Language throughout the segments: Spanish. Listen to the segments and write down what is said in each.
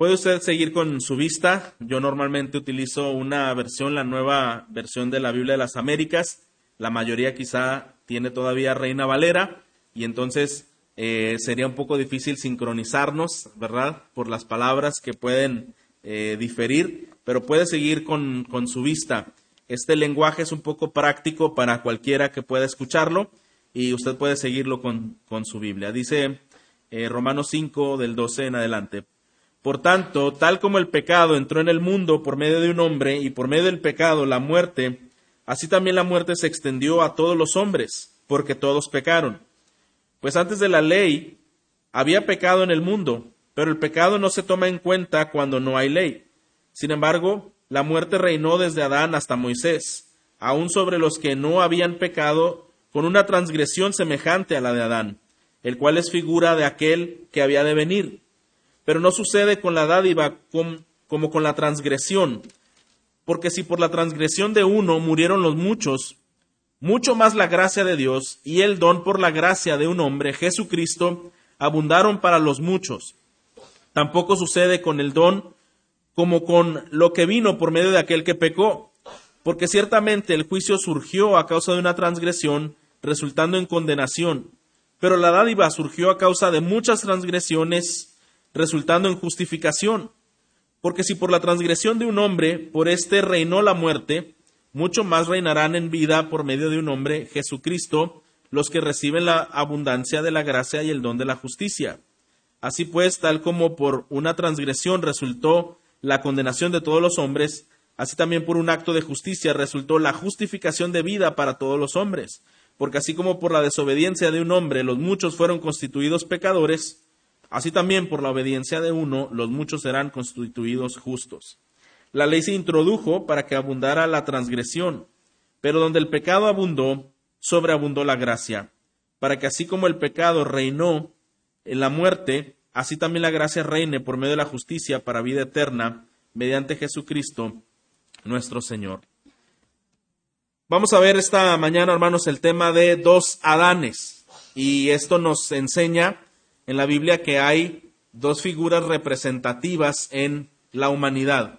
Puede usted seguir con su vista. Yo normalmente utilizo una versión, la nueva versión de la Biblia de las Américas. La mayoría quizá tiene todavía Reina Valera y entonces eh, sería un poco difícil sincronizarnos, ¿verdad? Por las palabras que pueden eh, diferir, pero puede seguir con, su vista. Este lenguaje es un poco práctico para cualquiera que pueda escucharlo y usted puede seguirlo con, su Biblia. Dice eh, Romanos 5 del 12 en adelante. Por tanto, tal como el pecado entró en el mundo por medio de un hombre y por medio del pecado la muerte, así también la muerte se extendió a todos los hombres, porque todos pecaron. Pues antes de la ley había pecado en el mundo, pero el pecado no se toma en cuenta cuando no hay ley. Sin embargo, la muerte reinó desde Adán hasta Moisés, aun sobre los que no habían pecado con una transgresión semejante a la de Adán, el cual es figura de aquel que había de venir pero no sucede con la dádiva como con la transgresión, porque si por la transgresión de uno murieron los muchos, mucho más la gracia de Dios y el don por la gracia de un hombre, Jesucristo, abundaron para los muchos. Tampoco sucede con el don como con lo que vino por medio de aquel que pecó, porque ciertamente el juicio surgió a causa de una transgresión, resultando en condenación, pero la dádiva surgió a causa de muchas transgresiones, resultando en justificación. Porque si por la transgresión de un hombre, por éste reinó la muerte, mucho más reinarán en vida por medio de un hombre, Jesucristo, los que reciben la abundancia de la gracia y el don de la justicia. Así pues, tal como por una transgresión resultó la condenación de todos los hombres, así también por un acto de justicia resultó la justificación de vida para todos los hombres. Porque así como por la desobediencia de un hombre los muchos fueron constituidos pecadores, Así también por la obediencia de uno, los muchos serán constituidos justos. La ley se introdujo para que abundara la transgresión, pero donde el pecado abundó, sobreabundó la gracia, para que así como el pecado reinó en la muerte, así también la gracia reine por medio de la justicia para vida eterna, mediante Jesucristo nuestro Señor. Vamos a ver esta mañana, hermanos, el tema de dos Adanes. Y esto nos enseña en la Biblia que hay dos figuras representativas en la humanidad.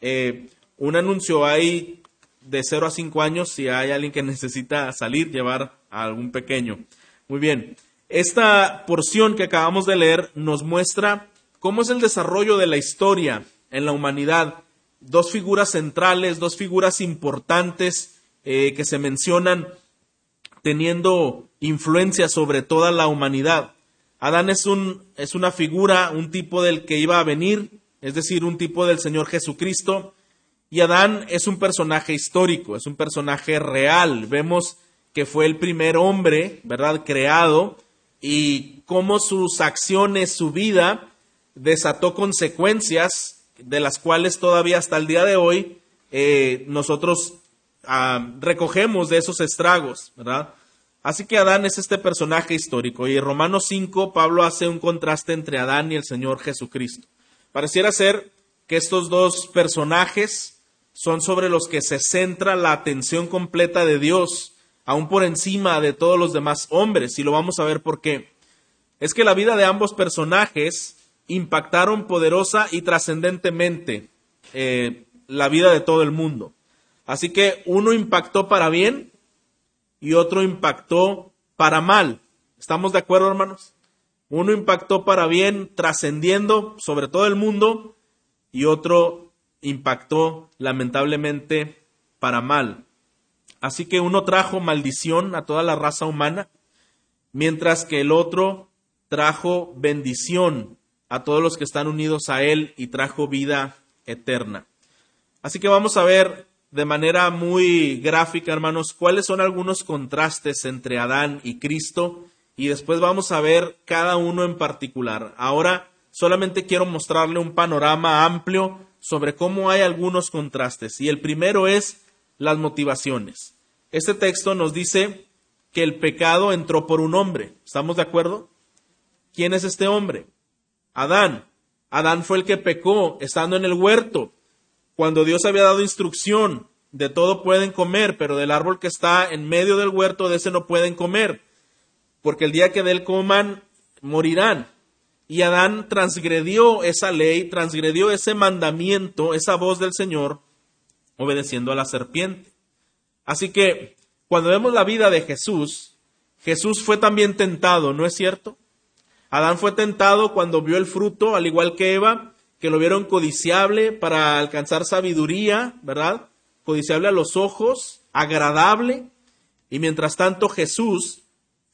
Eh, un anuncio hay de 0 a 5 años si hay alguien que necesita salir, llevar a algún pequeño. Muy bien. Esta porción que acabamos de leer nos muestra cómo es el desarrollo de la historia en la humanidad. Dos figuras centrales, dos figuras importantes eh, que se mencionan teniendo influencia sobre toda la humanidad. Adán es, un, es una figura, un tipo del que iba a venir, es decir, un tipo del Señor Jesucristo. Y Adán es un personaje histórico, es un personaje real. Vemos que fue el primer hombre, ¿verdad?, creado y cómo sus acciones, su vida, desató consecuencias de las cuales todavía hasta el día de hoy eh, nosotros ah, recogemos de esos estragos, ¿verdad? Así que Adán es este personaje histórico y en Romanos 5 Pablo hace un contraste entre Adán y el Señor Jesucristo. Pareciera ser que estos dos personajes son sobre los que se centra la atención completa de Dios, aún por encima de todos los demás hombres, y lo vamos a ver por qué. Es que la vida de ambos personajes impactaron poderosa y trascendentemente eh, la vida de todo el mundo. Así que uno impactó para bien y otro impactó para mal. ¿Estamos de acuerdo, hermanos? Uno impactó para bien, trascendiendo sobre todo el mundo, y otro impactó lamentablemente para mal. Así que uno trajo maldición a toda la raza humana, mientras que el otro trajo bendición a todos los que están unidos a él y trajo vida eterna. Así que vamos a ver de manera muy gráfica, hermanos, cuáles son algunos contrastes entre Adán y Cristo y después vamos a ver cada uno en particular. Ahora solamente quiero mostrarle un panorama amplio sobre cómo hay algunos contrastes y el primero es las motivaciones. Este texto nos dice que el pecado entró por un hombre. ¿Estamos de acuerdo? ¿Quién es este hombre? Adán. Adán fue el que pecó estando en el huerto cuando Dios había dado instrucción, de todo pueden comer, pero del árbol que está en medio del huerto, de ese no pueden comer, porque el día que de él coman, morirán. y Adán transgredió esa ley, transgredió ese mandamiento, esa voz del Señor, obedeciendo a la serpiente. Así que cuando vemos la vida de Jesús, Jesús fue también tentado, ¿no es cierto? Adán fue tentado cuando vio el fruto, al igual que Eva, que lo vieron codiciable para alcanzar sabiduría, ¿verdad? Codiciable a los ojos, agradable. Y mientras tanto Jesús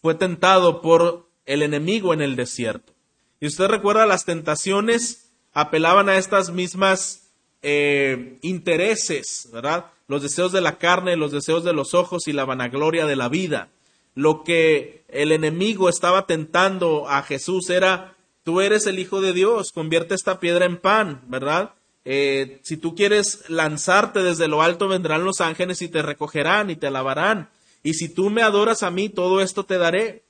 fue tentado por el enemigo en el desierto. Y usted recuerda, las tentaciones apelaban a estas mismas eh, intereses, ¿verdad? Los deseos de la carne, los deseos de los ojos y la vanagloria de la vida. Lo que el enemigo estaba tentando a Jesús era, tú eres el Hijo de Dios, convierte esta piedra en pan, ¿verdad? Eh, si tú quieres lanzarte desde lo alto, vendrán los ángeles y te recogerán y te alabarán. Y si tú me adoras a mí, todo esto te daré.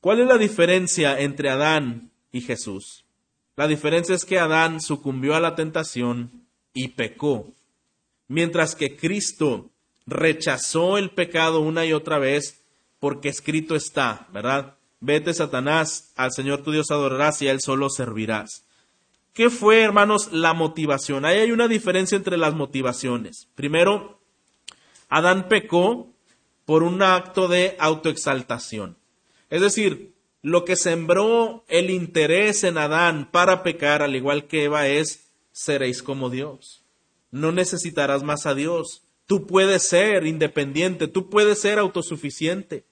¿Cuál es la diferencia entre Adán y Jesús? La diferencia es que Adán sucumbió a la tentación y pecó, mientras que Cristo rechazó el pecado una y otra vez porque escrito está, ¿verdad? Vete, Satanás, al Señor tu Dios adorarás y a Él solo servirás. ¿Qué fue, hermanos, la motivación? Ahí hay una diferencia entre las motivaciones. Primero, Adán pecó por un acto de autoexaltación. Es decir, lo que sembró el interés en Adán para pecar, al igual que Eva, es seréis como Dios. No necesitarás más a Dios. Tú puedes ser independiente, tú puedes ser autosuficiente.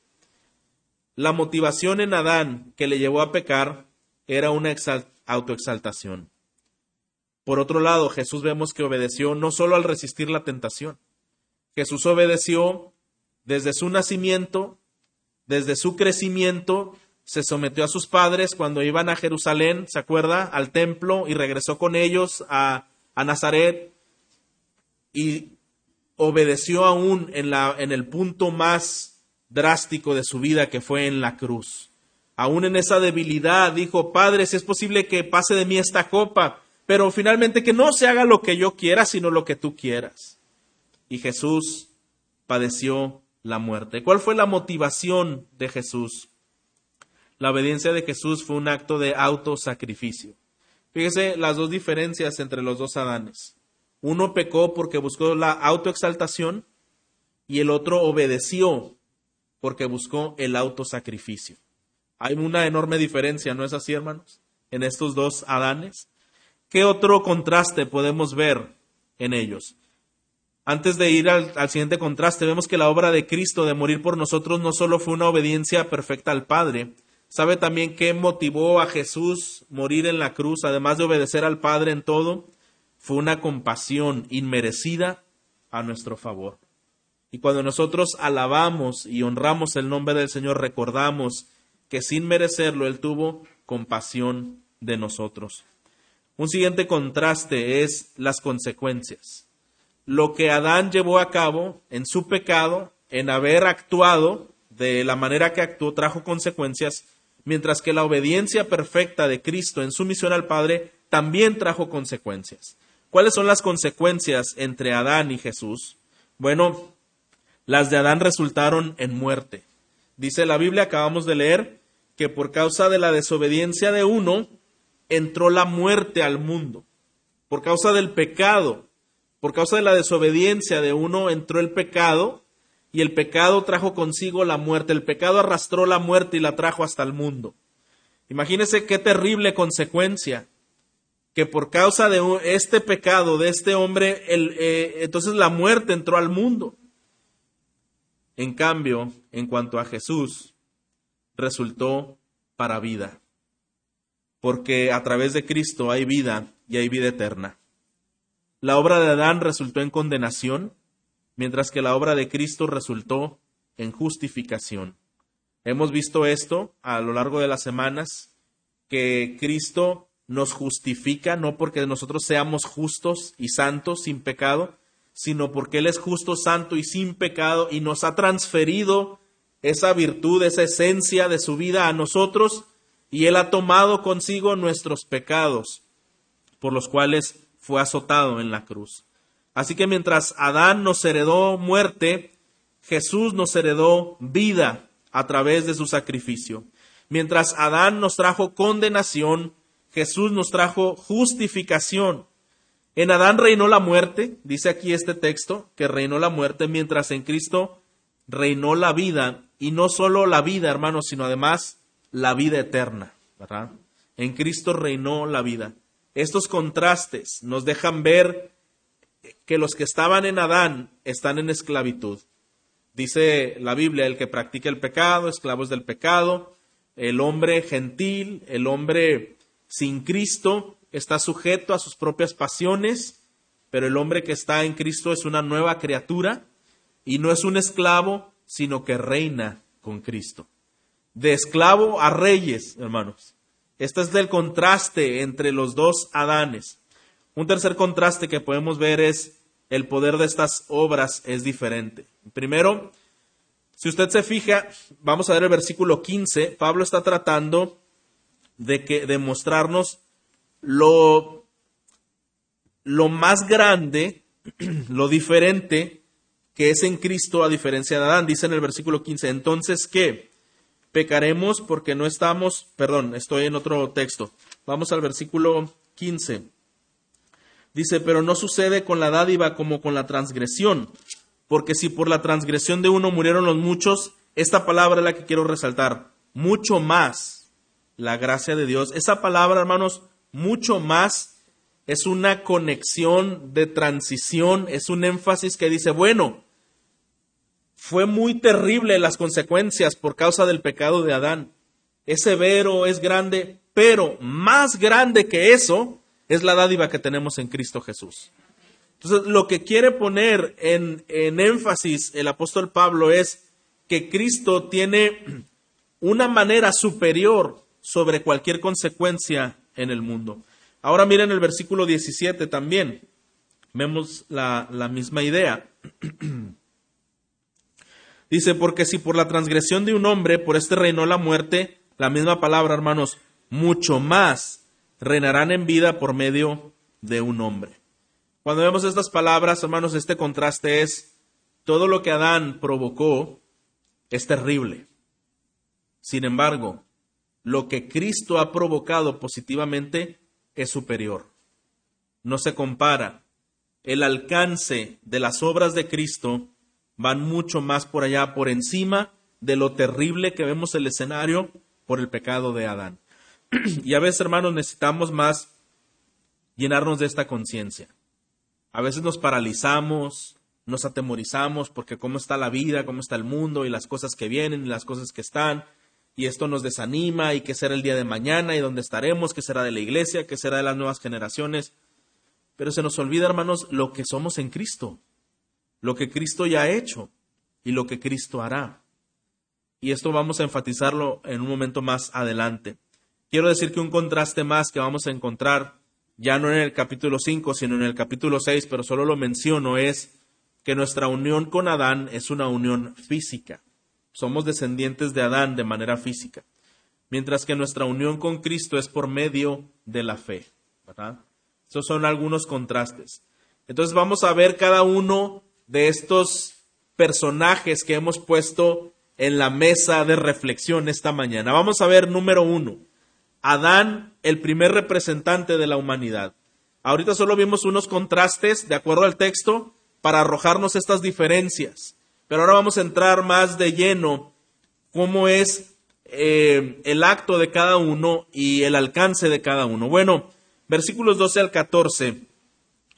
La motivación en Adán que le llevó a pecar era una autoexaltación. Por otro lado, Jesús vemos que obedeció no solo al resistir la tentación, Jesús obedeció desde su nacimiento desde su crecimiento se sometió a sus padres cuando iban a Jerusalén, ¿se acuerda? Al templo y regresó con ellos a, Nazaret y obedeció aún en el punto más drástico de su vida que fue en la cruz. Aún en esa debilidad dijo, Padre, si es posible que pase de mí esta copa, pero finalmente que no se haga lo que yo quiera, sino lo que tú quieras. Y Jesús padeció la muerte. ¿Cuál fue la motivación de Jesús? La obediencia de Jesús fue un acto de autosacrificio. Fíjese las dos diferencias entre los dos Adanes. Uno pecó porque buscó la autoexaltación y el otro obedeció porque buscó el autosacrificio. Hay una enorme diferencia, ¿no es así, hermanos? En estos dos Adanes. ¿Qué otro contraste podemos ver en ellos? Antes de ir al, siguiente contraste, vemos que la obra de Cristo de morir por nosotros no solo fue una obediencia perfecta al Padre, sabe también qué motivó a Jesús morir en la cruz, además de obedecer al Padre en todo, fue una compasión inmerecida a nuestro favor. Y cuando nosotros alabamos y honramos el nombre del Señor, recordamos que sin merecerlo Él tuvo compasión de nosotros. Un siguiente contraste es las consecuencias lo que Adán llevó a cabo en su pecado, en haber actuado de la manera que actuó, trajo consecuencias, mientras que la obediencia perfecta de Cristo en su misión al Padre también trajo consecuencias. ¿Cuáles son las consecuencias entre Adán y Jesús? Bueno, las de Adán resultaron en muerte. Dice la Biblia, acabamos de leer, que por causa de la desobediencia de uno, entró la muerte al mundo. Por causa del pecado, por causa de la desobediencia de uno entró el pecado y el pecado trajo consigo la muerte. El pecado arrastró la muerte y la trajo hasta el mundo. Imagínese qué terrible consecuencia que por causa de este pecado de este hombre, eh, entonces la muerte entró al mundo. En cambio, en cuanto a Jesús, resultó para vida, porque a través de Cristo hay vida y hay vida eterna. La obra de Adán resultó en condenación, mientras que la obra de Cristo resultó en justificación. Hemos visto esto a lo largo de las semanas, que Cristo nos justifica no porque nosotros seamos justos y santos sin pecado, sino porque Él es justo, santo y sin pecado y nos ha transferido esa virtud, esa esencia de su vida a nosotros y Él ha tomado consigo nuestros pecados, por los cuales fue azotado en la cruz. Así que mientras Adán nos heredó muerte, Jesús nos heredó vida a través de su sacrificio. Mientras Adán nos trajo condenación, Jesús nos trajo justificación. En Adán reinó la muerte, dice aquí este texto, que reinó la muerte, mientras en Cristo reinó la vida, y no solo la vida, hermanos, sino además la vida eterna. En Cristo reinó la vida. Estos contrastes nos dejan ver que los que estaban en Adán están en esclavitud. Dice la Biblia, el que practica el pecado, esclavos del pecado, el hombre gentil, el hombre sin Cristo, está sujeto a sus propias pasiones, pero el hombre que está en Cristo es una nueva criatura y no es un esclavo, sino que reina con Cristo. De esclavo a reyes, hermanos. Este es el contraste entre los dos Adanes. Un tercer contraste que podemos ver es el poder de estas obras es diferente. Primero, si usted se fija, vamos a ver el versículo 15. Pablo está tratando de, que, de mostrarnos lo, lo más grande, lo diferente que es en Cristo a diferencia de Adán. Dice en el versículo 15, entonces, ¿qué? Pecaremos porque no estamos, perdón, estoy en otro texto. Vamos al versículo 15. Dice, pero no sucede con la dádiva como con la transgresión, porque si por la transgresión de uno murieron los muchos, esta palabra es la que quiero resaltar, mucho más la gracia de Dios. Esa palabra, hermanos, mucho más es una conexión de transición, es un énfasis que dice, bueno, fue muy terrible las consecuencias por causa del pecado de Adán. Es severo, es grande, pero más grande que eso es la dádiva que tenemos en Cristo Jesús. Entonces, lo que quiere poner en, en énfasis el apóstol Pablo es que Cristo tiene una manera superior sobre cualquier consecuencia en el mundo. Ahora miren el versículo 17 también. Vemos la, la misma idea. Dice, porque si por la transgresión de un hombre, por este reinó la muerte, la misma palabra, hermanos, mucho más reinarán en vida por medio de un hombre. Cuando vemos estas palabras, hermanos, este contraste es, todo lo que Adán provocó es terrible. Sin embargo, lo que Cristo ha provocado positivamente es superior. No se compara. El alcance de las obras de Cristo van mucho más por allá, por encima de lo terrible que vemos el escenario por el pecado de Adán. y a veces, hermanos, necesitamos más llenarnos de esta conciencia. A veces nos paralizamos, nos atemorizamos porque cómo está la vida, cómo está el mundo y las cosas que vienen y las cosas que están. Y esto nos desanima y qué será el día de mañana y dónde estaremos, qué será de la iglesia, qué será de las nuevas generaciones. Pero se nos olvida, hermanos, lo que somos en Cristo, lo que Cristo ya ha hecho y lo que Cristo hará. Y esto vamos a enfatizarlo en un momento más adelante. Quiero decir que un contraste más que vamos a encontrar, ya no en el capítulo 5, sino en el capítulo 6, pero solo lo menciono, es que nuestra unión con Adán es una unión física. Somos descendientes de Adán de manera física, mientras que nuestra unión con Cristo es por medio de la fe. ¿verdad? Son algunos contrastes. Entonces vamos a ver cada uno de estos personajes que hemos puesto en la mesa de reflexión esta mañana. Vamos a ver número uno, Adán, el primer representante de la humanidad. Ahorita solo vimos unos contrastes, de acuerdo al texto, para arrojarnos estas diferencias. Pero ahora vamos a entrar más de lleno cómo es eh, el acto de cada uno y el alcance de cada uno. Bueno, versículos 12 al 14,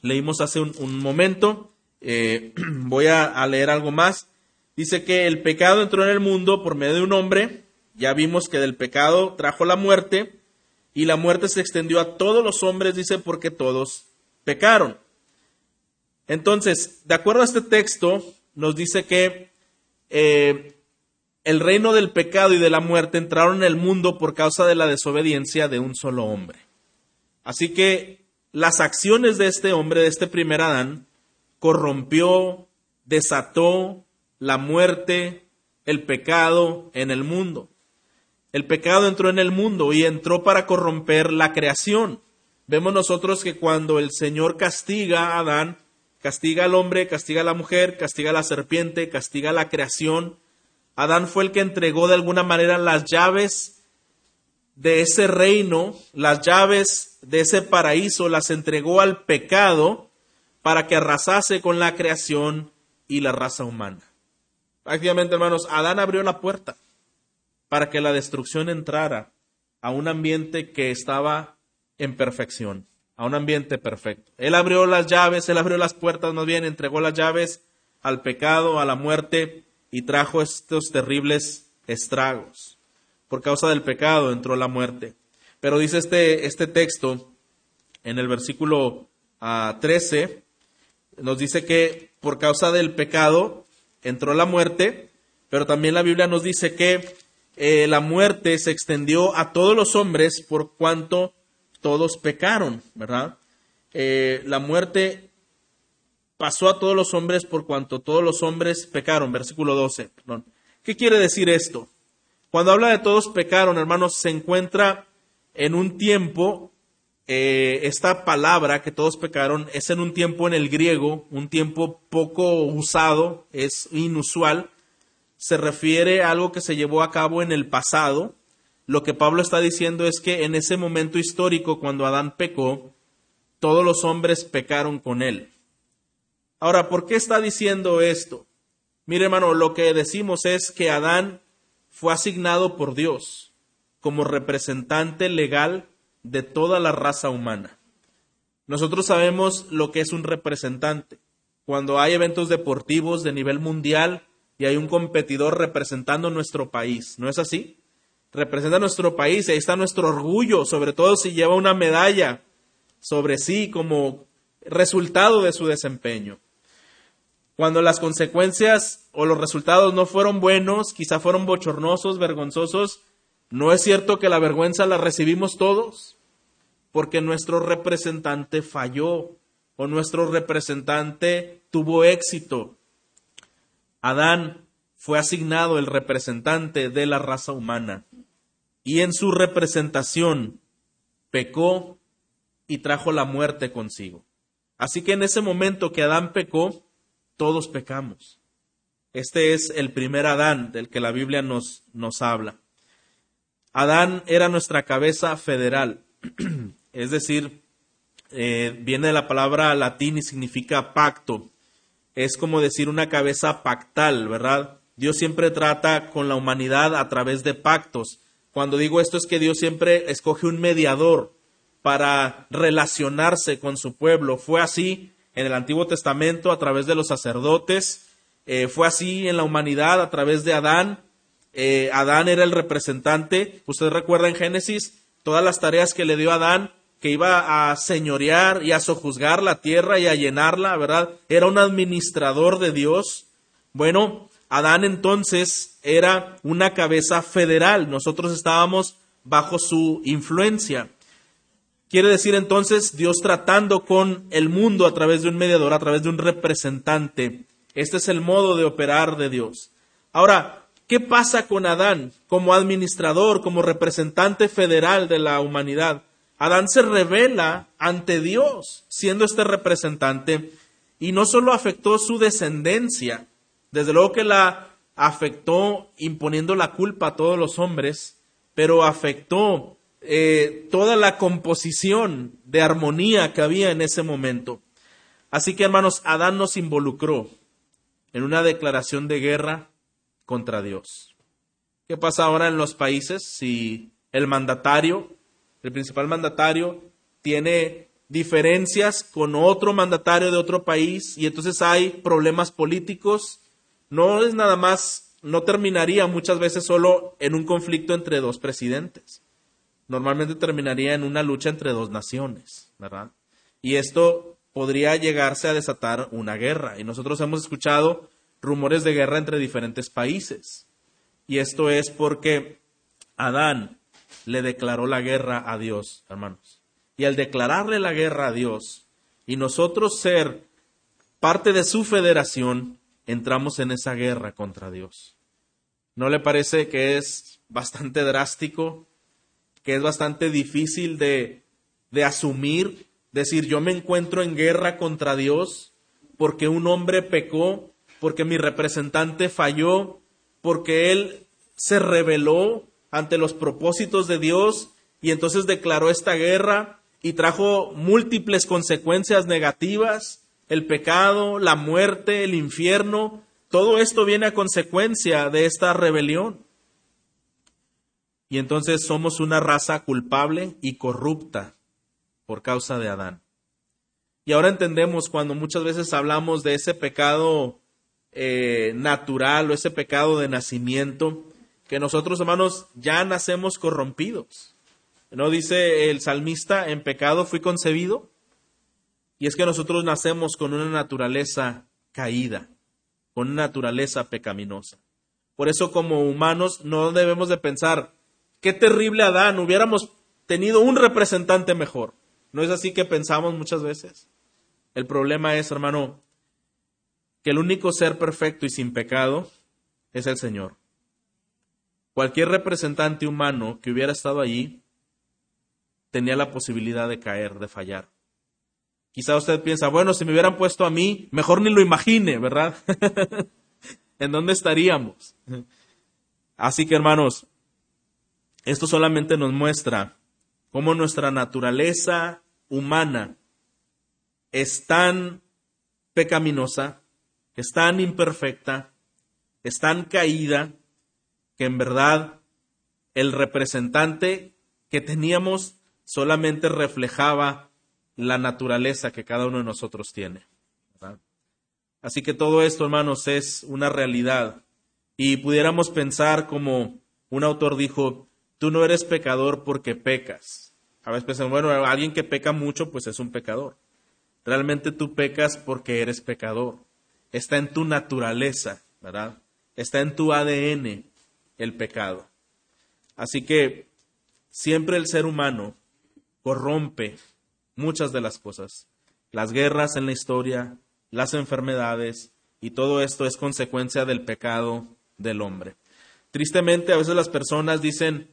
leímos hace un, momento, eh, voy a leer algo más. Dice que el pecado entró en el mundo por medio de un hombre, ya vimos que del pecado trajo la muerte y la muerte se extendió a todos los hombres, dice, porque todos pecaron. Entonces, de acuerdo a este texto, nos dice que eh, el reino del pecado y de la muerte entraron en el mundo por causa de la desobediencia de un solo hombre. Así que las acciones de este hombre, de este primer Adán, corrompió, desató la muerte, el pecado en el mundo. El pecado entró en el mundo y entró para corromper la creación. Vemos nosotros que cuando el Señor castiga a Adán, castiga al hombre, castiga a la mujer, castiga a la serpiente, castiga a la creación, Adán fue el que entregó de alguna manera las llaves de ese reino, las llaves de ese paraíso las entregó al pecado para que arrasase con la creación y la raza humana. Prácticamente, hermanos, Adán abrió la puerta para que la destrucción entrara a un ambiente que estaba en perfección, a un ambiente perfecto. Él abrió las llaves, él abrió las puertas, más bien entregó las llaves al pecado, a la muerte y trajo estos terribles estragos. Por causa del pecado entró la muerte. Pero dice este, este texto en el versículo 13, ah, nos dice que por causa del pecado entró la muerte, pero también la Biblia nos dice que eh, la muerte se extendió a todos los hombres por cuanto todos pecaron, ¿verdad? Eh, la muerte pasó a todos los hombres por cuanto todos los hombres pecaron, versículo 12. Perdón. ¿Qué quiere decir esto? Cuando habla de todos pecaron, hermanos, se encuentra en un tiempo, eh, esta palabra que todos pecaron es en un tiempo en el griego, un tiempo poco usado, es inusual, se refiere a algo que se llevó a cabo en el pasado. Lo que Pablo está diciendo es que en ese momento histórico, cuando Adán pecó, todos los hombres pecaron con él. Ahora, ¿por qué está diciendo esto? Mire, hermano, lo que decimos es que Adán fue asignado por Dios como representante legal de toda la raza humana. Nosotros sabemos lo que es un representante. Cuando hay eventos deportivos de nivel mundial y hay un competidor representando nuestro país, ¿no es así? Representa nuestro país ahí está nuestro orgullo, sobre todo si lleva una medalla sobre sí como resultado de su desempeño. Cuando las consecuencias o los resultados no fueron buenos, quizá fueron bochornosos, vergonzosos, ¿no es cierto que la vergüenza la recibimos todos? Porque nuestro representante falló o nuestro representante tuvo éxito. Adán fue asignado el representante de la raza humana y en su representación pecó y trajo la muerte consigo. Así que en ese momento que Adán pecó, todos pecamos. Este es el primer Adán del que la Biblia nos, nos habla. Adán era nuestra cabeza federal, es decir, eh, viene de la palabra latín y significa pacto. Es como decir una cabeza pactal, ¿verdad? Dios siempre trata con la humanidad a través de pactos. Cuando digo esto es que Dios siempre escoge un mediador para relacionarse con su pueblo. Fue así en el Antiguo Testamento a través de los sacerdotes, eh, fue así en la humanidad a través de Adán. Eh, Adán era el representante. Usted recuerda en Génesis todas las tareas que le dio Adán, que iba a señorear y a sojuzgar la tierra y a llenarla, ¿verdad? Era un administrador de Dios. Bueno, Adán entonces era una cabeza federal. Nosotros estábamos bajo su influencia. Quiere decir entonces Dios tratando con el mundo a través de un mediador, a través de un representante. Este es el modo de operar de Dios. Ahora, ¿qué pasa con Adán como administrador, como representante federal de la humanidad? Adán se revela ante Dios siendo este representante y no solo afectó su descendencia, desde luego que la afectó imponiendo la culpa a todos los hombres, pero afectó eh, toda la composición de armonía que había en ese momento. Así que, hermanos, Adán nos involucró en una declaración de guerra contra Dios. ¿Qué pasa ahora en los países si el mandatario, el principal mandatario, tiene diferencias con otro mandatario de otro país y entonces hay problemas políticos? No es nada más, no terminaría muchas veces solo en un conflicto entre dos presidentes normalmente terminaría en una lucha entre dos naciones, ¿verdad? Y esto podría llegarse a desatar una guerra. Y nosotros hemos escuchado rumores de guerra entre diferentes países. Y esto es porque Adán le declaró la guerra a Dios, hermanos. Y al declararle la guerra a Dios y nosotros ser parte de su federación, entramos en esa guerra contra Dios. ¿No le parece que es bastante drástico que es bastante difícil de, de asumir, decir yo me encuentro en guerra contra Dios porque un hombre pecó, porque mi representante falló, porque él se rebeló ante los propósitos de Dios y entonces declaró esta guerra y trajo múltiples consecuencias negativas, el pecado, la muerte, el infierno, todo esto viene a consecuencia de esta rebelión. Y entonces somos una raza culpable y corrupta por causa de Adán. Y ahora entendemos cuando muchas veces hablamos de ese pecado eh, natural o ese pecado de nacimiento, que nosotros hermanos ya nacemos corrompidos. ¿No dice el salmista, en pecado fui concebido? Y es que nosotros nacemos con una naturaleza caída, con una naturaleza pecaminosa. Por eso como humanos no debemos de pensar, qué terrible Adán, hubiéramos tenido un representante mejor. ¿No es así que pensamos muchas veces? El problema es, hermano, que el único ser perfecto y sin pecado es el Señor. Cualquier representante humano que hubiera estado allí tenía la posibilidad de caer, de fallar. Quizá usted piensa, bueno, si me hubieran puesto a mí, mejor ni lo imagine, ¿verdad? ¿En dónde estaríamos? Así que, hermanos, esto solamente nos muestra cómo nuestra naturaleza humana es tan pecaminosa, es tan imperfecta, es tan caída, que en verdad el representante que teníamos solamente reflejaba la naturaleza que cada uno de nosotros tiene. Así que todo esto, hermanos, es una realidad. Y pudiéramos pensar como un autor dijo, tú no eres pecador porque pecas. A veces pensamos, bueno, alguien que peca mucho, pues es un pecador. Realmente tú pecas porque eres pecador. Está en tu naturaleza, ¿verdad? Está en tu ADN el pecado. Así que siempre el ser humano corrompe muchas de las cosas. Las guerras en la historia, las enfermedades, y todo esto es consecuencia del pecado del hombre. Tristemente, a veces las personas dicen,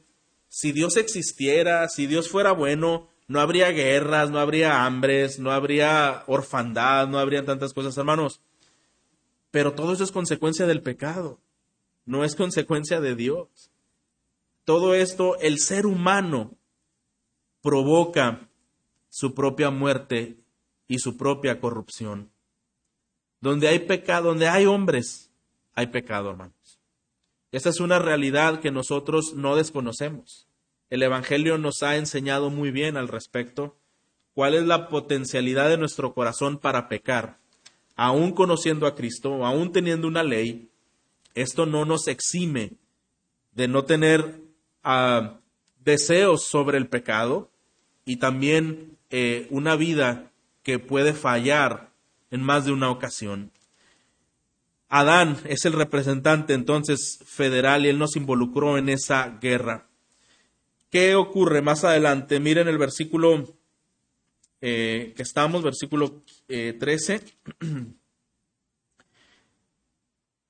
si Dios existiera, si Dios fuera bueno, no habría guerras, no habría hambres, no habría orfandad, no habría tantas cosas, hermanos. Pero todo eso es consecuencia del pecado, no es consecuencia de Dios. Todo esto, el ser humano provoca su propia muerte y su propia corrupción. Donde hay pecado, donde hay hombres, hay pecado, hermanos. Esa es una realidad que nosotros no desconocemos. El Evangelio nos ha enseñado muy bien al respecto cuál es la potencialidad de nuestro corazón para pecar. Aún conociendo a Cristo, aún teniendo una ley, esto no nos exime de no tener ah, deseos sobre el pecado y también eh, una vida que puede fallar en más de una ocasión. Adán es el representante entonces federal y él nos involucró en esa guerra. ¿Qué ocurre más adelante? Miren el versículo eh, que estamos, versículo 13. Eh,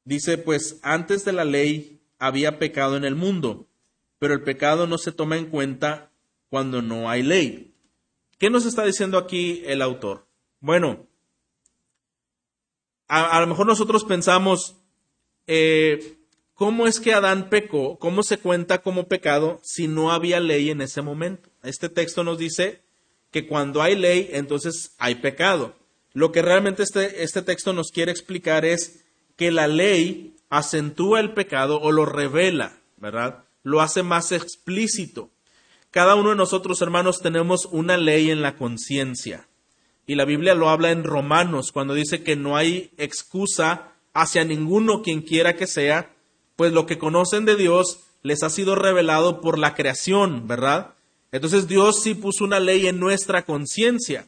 Dice, pues antes de la ley había pecado en el mundo, pero el pecado no se toma en cuenta cuando no hay ley. ¿Qué nos está diciendo aquí el autor? Bueno, a, lo mejor nosotros pensamos, eh, ¿cómo es que Adán pecó? ¿Cómo se cuenta como pecado si no había ley en ese momento? Este texto nos dice que cuando hay ley, entonces hay pecado. Lo que realmente este, este texto nos quiere explicar es que la ley acentúa el pecado o lo revela, ¿verdad? Lo hace más explícito. Cada uno de nosotros, hermanos, tenemos una ley en la conciencia. Y la Biblia lo habla en Romanos, cuando dice que no hay excusa hacia ninguno quien quiera que sea, pues lo que conocen de Dios les ha sido revelado por la creación, ¿verdad? Entonces Dios sí puso una ley en nuestra conciencia.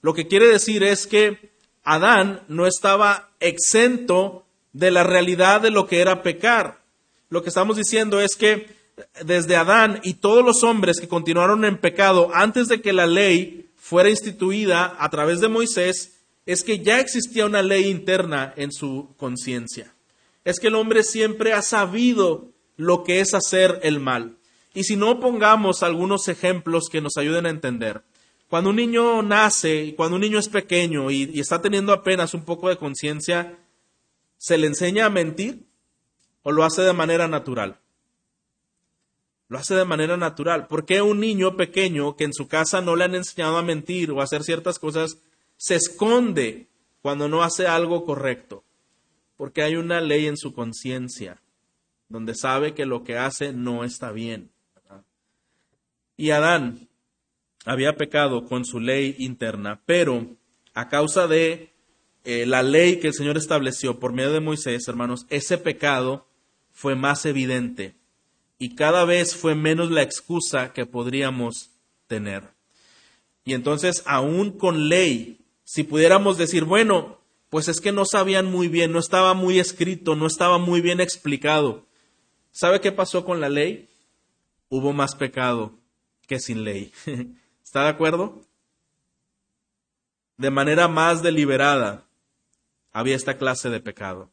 Lo que quiere decir es que Adán no estaba exento de la realidad de lo que era pecar. Lo que estamos diciendo es que desde Adán y todos los hombres que continuaron en pecado antes de que la ley fuera instituida a través de Moisés, es que ya existía una ley interna en su conciencia. Es que el hombre siempre ha sabido lo que es hacer el mal. Y si no pongamos algunos ejemplos que nos ayuden a entender. Cuando un niño nace y cuando un niño es pequeño y, y está teniendo apenas un poco de conciencia, ¿se le enseña a mentir o lo hace de manera natural? Lo hace de manera natural. ¿Por qué un niño pequeño que en su casa no le han enseñado a mentir o a hacer ciertas cosas se esconde cuando no hace algo correcto? Porque hay una ley en su conciencia donde sabe que lo que hace no está bien. Y Adán había pecado con su ley interna, pero a causa de eh, la ley que el Señor estableció por medio de Moisés, hermanos, ese pecado fue más evidente y cada vez fue menos la excusa que podríamos tener. Y entonces, aún con ley, si pudiéramos decir, bueno, pues es que no sabían muy bien, no estaba muy escrito, no estaba muy bien explicado. ¿Sabe qué pasó con la ley? Hubo más pecado que sin ley. ¿Está de acuerdo? De manera más deliberada había esta clase de pecado.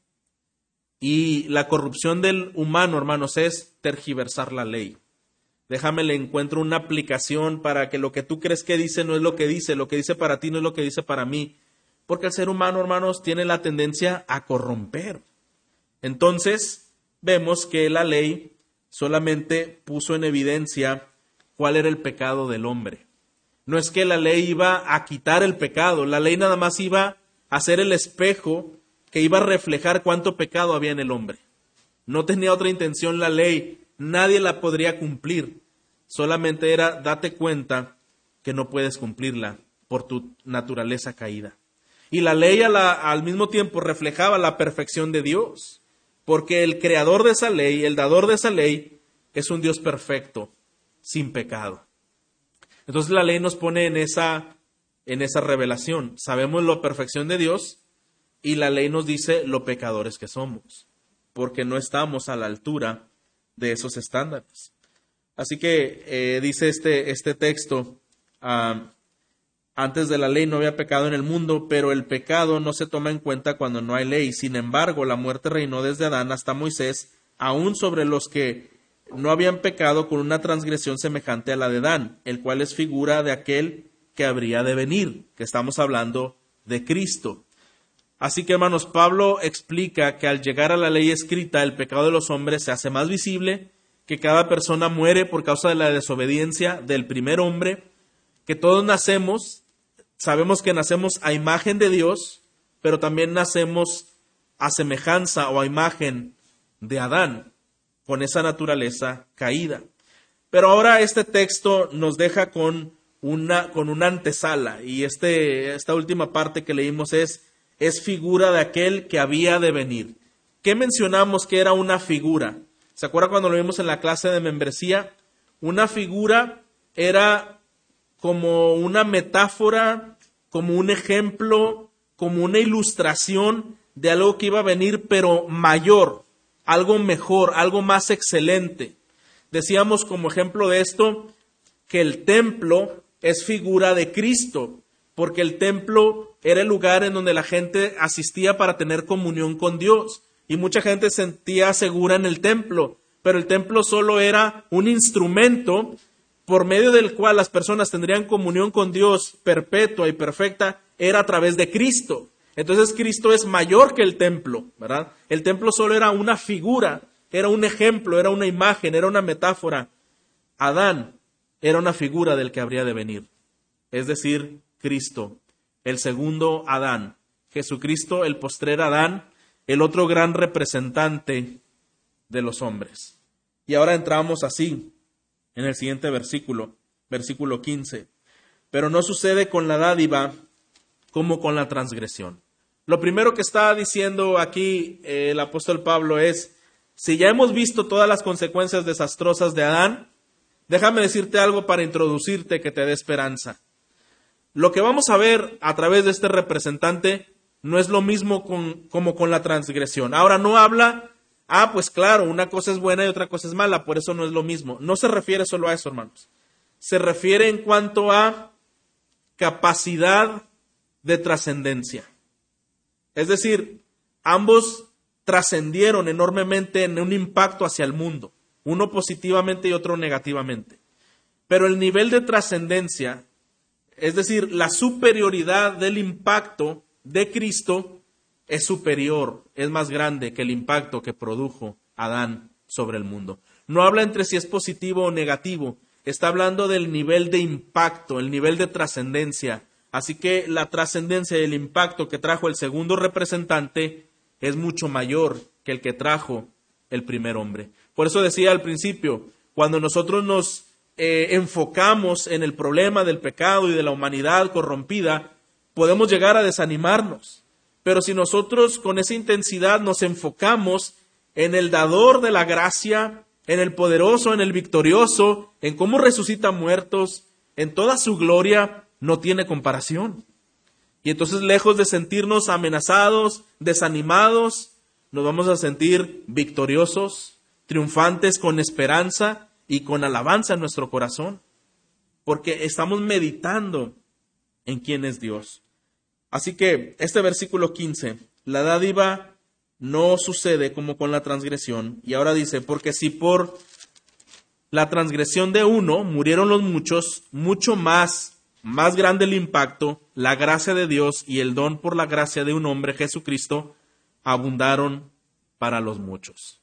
Y la corrupción del humano, hermanos, es tergiversar la ley. Déjame le encuentro una aplicación para que lo que tú crees que dice no es lo que dice, lo que dice para ti no es lo que dice para mí. Porque el ser humano, hermanos, tiene la tendencia a corromper. Entonces, vemos que la ley solamente puso en evidencia cuál era el pecado del hombre. No es que la ley iba a quitar el pecado, la ley nada más iba a ser el espejo que iba a reflejar cuánto pecado había en el hombre. No tenía otra intención la ley, nadie la podría cumplir. Solamente era date cuenta que no puedes cumplirla por tu naturaleza caída. Y la ley al mismo tiempo reflejaba la perfección de Dios, porque el creador de esa ley, el dador de esa ley, es un Dios perfecto, sin pecado. Entonces la ley nos pone en esa, en esa revelación. Sabemos la perfección de Dios y la ley nos dice lo pecadores que somos, porque no estamos a la altura de esos estándares. Así que eh, dice este, este texto, ah, antes de la ley no había pecado en el mundo, pero el pecado no se toma en cuenta cuando no hay ley. Sin embargo, la muerte reinó desde Adán hasta Moisés, aún sobre los que no habían pecado con una transgresión semejante a la de Dan, el cual es figura de aquel que habría de venir, que estamos hablando de Cristo. Así que, hermanos, Pablo explica que al llegar a la ley escrita, el pecado de los hombres se hace más visible, que cada persona muere por causa de la desobediencia del primer hombre, que todos nacemos, sabemos que nacemos a imagen de Dios, pero también nacemos a semejanza o a imagen de Adán con esa naturaleza caída. Pero ahora este texto nos deja con una, con una antesala y este, esta última parte que leímos es, es figura de aquel que había de venir. ¿Qué mencionamos que era una figura? ¿Se acuerda cuando lo vimos en la clase de membresía? Una figura era como una metáfora, como un ejemplo, como una ilustración de algo que iba a venir, pero mayor, algo mejor, algo más excelente. Decíamos como ejemplo de esto que el templo es figura de Cristo, porque el templo era el lugar en donde la gente asistía para tener comunión con Dios y mucha gente sentía segura en el templo, pero el templo solo era un instrumento por medio del cual las personas tendrían comunión con Dios perpetua y perfecta, era a través de Cristo. Entonces Cristo es mayor que el templo, ¿verdad? El templo solo era una figura, era un ejemplo, era una imagen, era una metáfora. Adán era una figura del que habría de venir, es decir, Cristo, el segundo Adán. Jesucristo, el postrer Adán, el otro gran representante de los hombres. Y ahora entramos así en el siguiente versículo, versículo 15. Pero no sucede con la dádiva como con la transgresión. Lo primero que está diciendo aquí eh, el apóstol Pablo es, si ya hemos visto todas las consecuencias desastrosas de Adán, déjame decirte algo para introducirte que te dé esperanza. Lo que vamos a ver a través de este representante no es lo mismo como con la transgresión. Ahora no habla, ah, pues claro, una cosa es buena y otra cosa es mala, por eso no es lo mismo. No se refiere solo a eso, hermanos. Se refiere en cuanto a capacidad de trascendencia. Es decir, ambos trascendieron enormemente en un impacto hacia el mundo, uno positivamente y otro negativamente. Pero el nivel de trascendencia, es decir, la superioridad del impacto de Cristo es superior, es más grande que el impacto que produjo Adán sobre el mundo. no habla entre si es positivo o negativo, está hablando del nivel de impacto, el nivel de trascendencia. Así que la trascendencia y el impacto que trajo el segundo representante es mucho mayor que el que trajo el primer hombre. Por eso decía al principio, cuando nosotros nos eh, enfocamos en el problema del pecado y de la humanidad corrompida, podemos llegar a desanimarnos. Pero si nosotros con esa intensidad nos enfocamos en el dador de la gracia, en el poderoso, en el victorioso, en cómo resucita muertos, en toda su gloria, no tiene comparación. Y entonces, lejos de sentirnos amenazados, desanimados, nos vamos a sentir victoriosos, triunfantes con esperanza y con alabanza en nuestro corazón, porque estamos meditando en quién es Dios. Así que este versículo 15, la dádiva no sucede como con la transgresión, y ahora dice, porque si por la transgresión de uno murieron los muchos, mucho más, más grande el impacto, la gracia de Dios y el don por la gracia de un hombre, Jesucristo, abundaron para los muchos.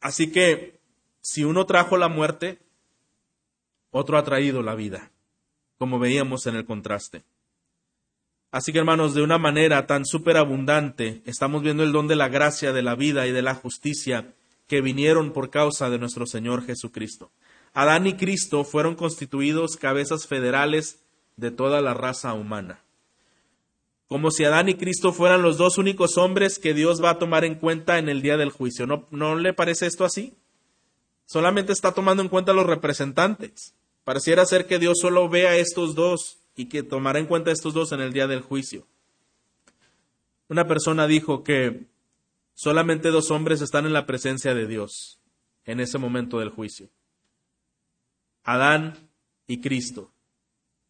Así que si uno trajo la muerte, otro ha traído la vida, como veíamos en el contraste. Así que hermanos, de una manera tan superabundante, estamos viendo el don de la gracia, de la vida y de la justicia que vinieron por causa de nuestro Señor Jesucristo. Adán y Cristo fueron constituidos cabezas federales de toda la raza humana. Como si Adán y Cristo fueran los dos únicos hombres que Dios va a tomar en cuenta en el día del juicio. ¿No, no le parece esto así? Solamente está tomando en cuenta los representantes. Pareciera ser que Dios solo ve a estos dos y que tomará en cuenta a estos dos en el día del juicio. Una persona dijo que solamente dos hombres están en la presencia de Dios en ese momento del juicio. Adán y Cristo,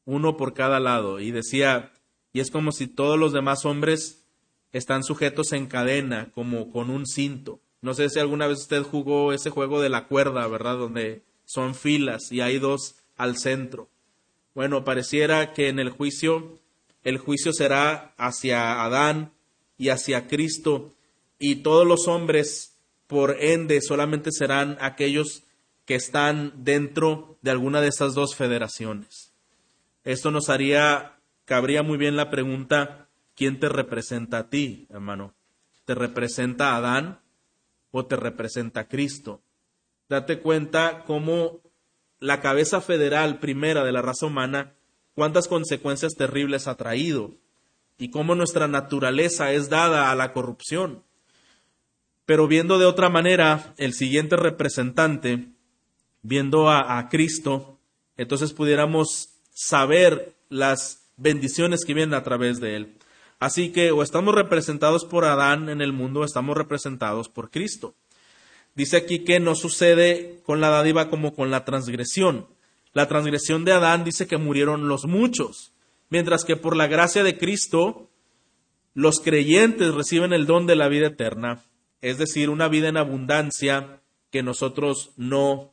uno por cada lado. Y decía, y es como si todos los demás hombres están sujetos en cadena, como con un cinto. No sé si alguna vez usted jugó ese juego de la cuerda, ¿verdad? Donde son filas y hay dos al centro. Bueno, pareciera que en el juicio, el juicio será hacia Adán y hacia Cristo y todos los hombres, por ende, solamente serán aquellos que están dentro de alguna de esas dos federaciones. Esto nos haría, cabría muy bien la pregunta, ¿quién te representa a ti, hermano? ¿Te representa Adán o te representa Cristo. Date cuenta cómo la cabeza federal primera de la raza humana, cuántas consecuencias terribles ha traído y cómo nuestra naturaleza es dada a la corrupción. Pero viendo de otra manera el siguiente representante, viendo a, a Cristo, entonces pudiéramos saber las bendiciones que vienen a través de él. Así que o estamos representados por Adán en el mundo o estamos representados por Cristo. Dice aquí que no sucede con la dádiva como con la transgresión. La transgresión de Adán dice que murieron los muchos, mientras que por la gracia de Cristo los creyentes reciben el don de la vida eterna, es decir, una vida en abundancia que nosotros no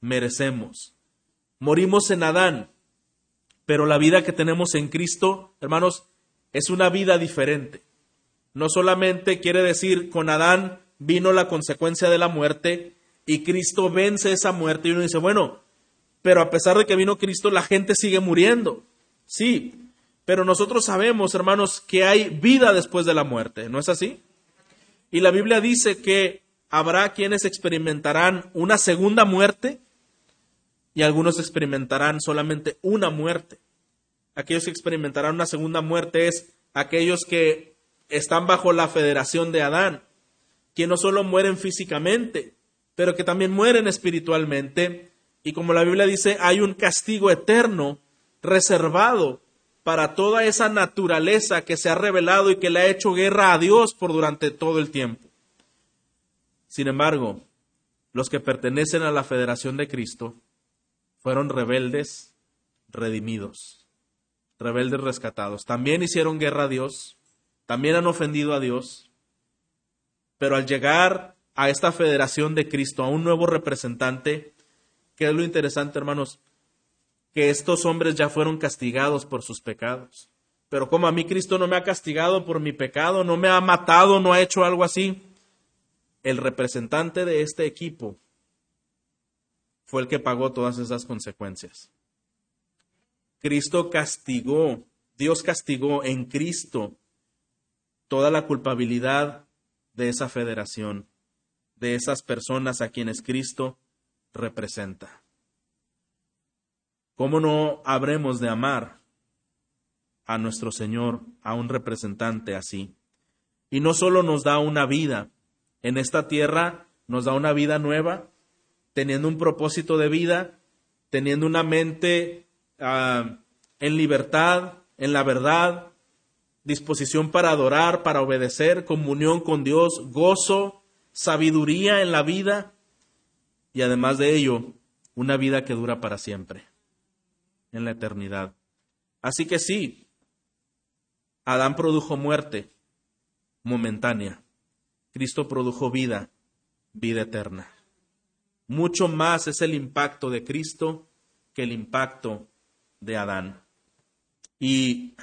merecemos. Morimos en Adán, pero la vida que tenemos en Cristo, hermanos, es una vida diferente. No solamente quiere decir con Adán vino la consecuencia de la muerte y Cristo vence esa muerte y uno dice, bueno, pero a pesar de que vino Cristo, la gente sigue muriendo. Sí, pero nosotros sabemos, hermanos, que hay vida después de la muerte, ¿no es así? Y la Biblia dice que habrá quienes experimentarán una segunda muerte y algunos experimentarán solamente una muerte aquellos que experimentarán una segunda muerte es aquellos que están bajo la federación de Adán, que no solo mueren físicamente, pero que también mueren espiritualmente. Y como la Biblia dice, hay un castigo eterno reservado para toda esa naturaleza que se ha revelado y que le ha hecho guerra a Dios por durante todo el tiempo. Sin embargo, los que pertenecen a la federación de Cristo fueron rebeldes redimidos rebeldes rescatados. También hicieron guerra a Dios, también han ofendido a Dios, pero al llegar a esta federación de Cristo, a un nuevo representante, ¿qué es lo interesante, hermanos? Que estos hombres ya fueron castigados por sus pecados. Pero como a mí Cristo no me ha castigado por mi pecado, no me ha matado, no ha hecho algo así, el representante de este equipo fue el que pagó todas esas consecuencias. Cristo castigó, Dios castigó en Cristo toda la culpabilidad de esa federación, de esas personas a quienes Cristo representa. ¿Cómo no habremos de amar a nuestro Señor, a un representante así? Y no solo nos da una vida en esta tierra, nos da una vida nueva, teniendo un propósito de vida, teniendo una mente uh, en libertad, en la verdad, disposición para adorar, para obedecer, comunión con Dios, gozo, sabiduría en la vida y además de ello, una vida que dura para siempre en la eternidad. Así que sí, Adán produjo muerte momentánea. Cristo produjo vida, vida eterna. Mucho más es el impacto de Cristo que el impacto de Adán. Y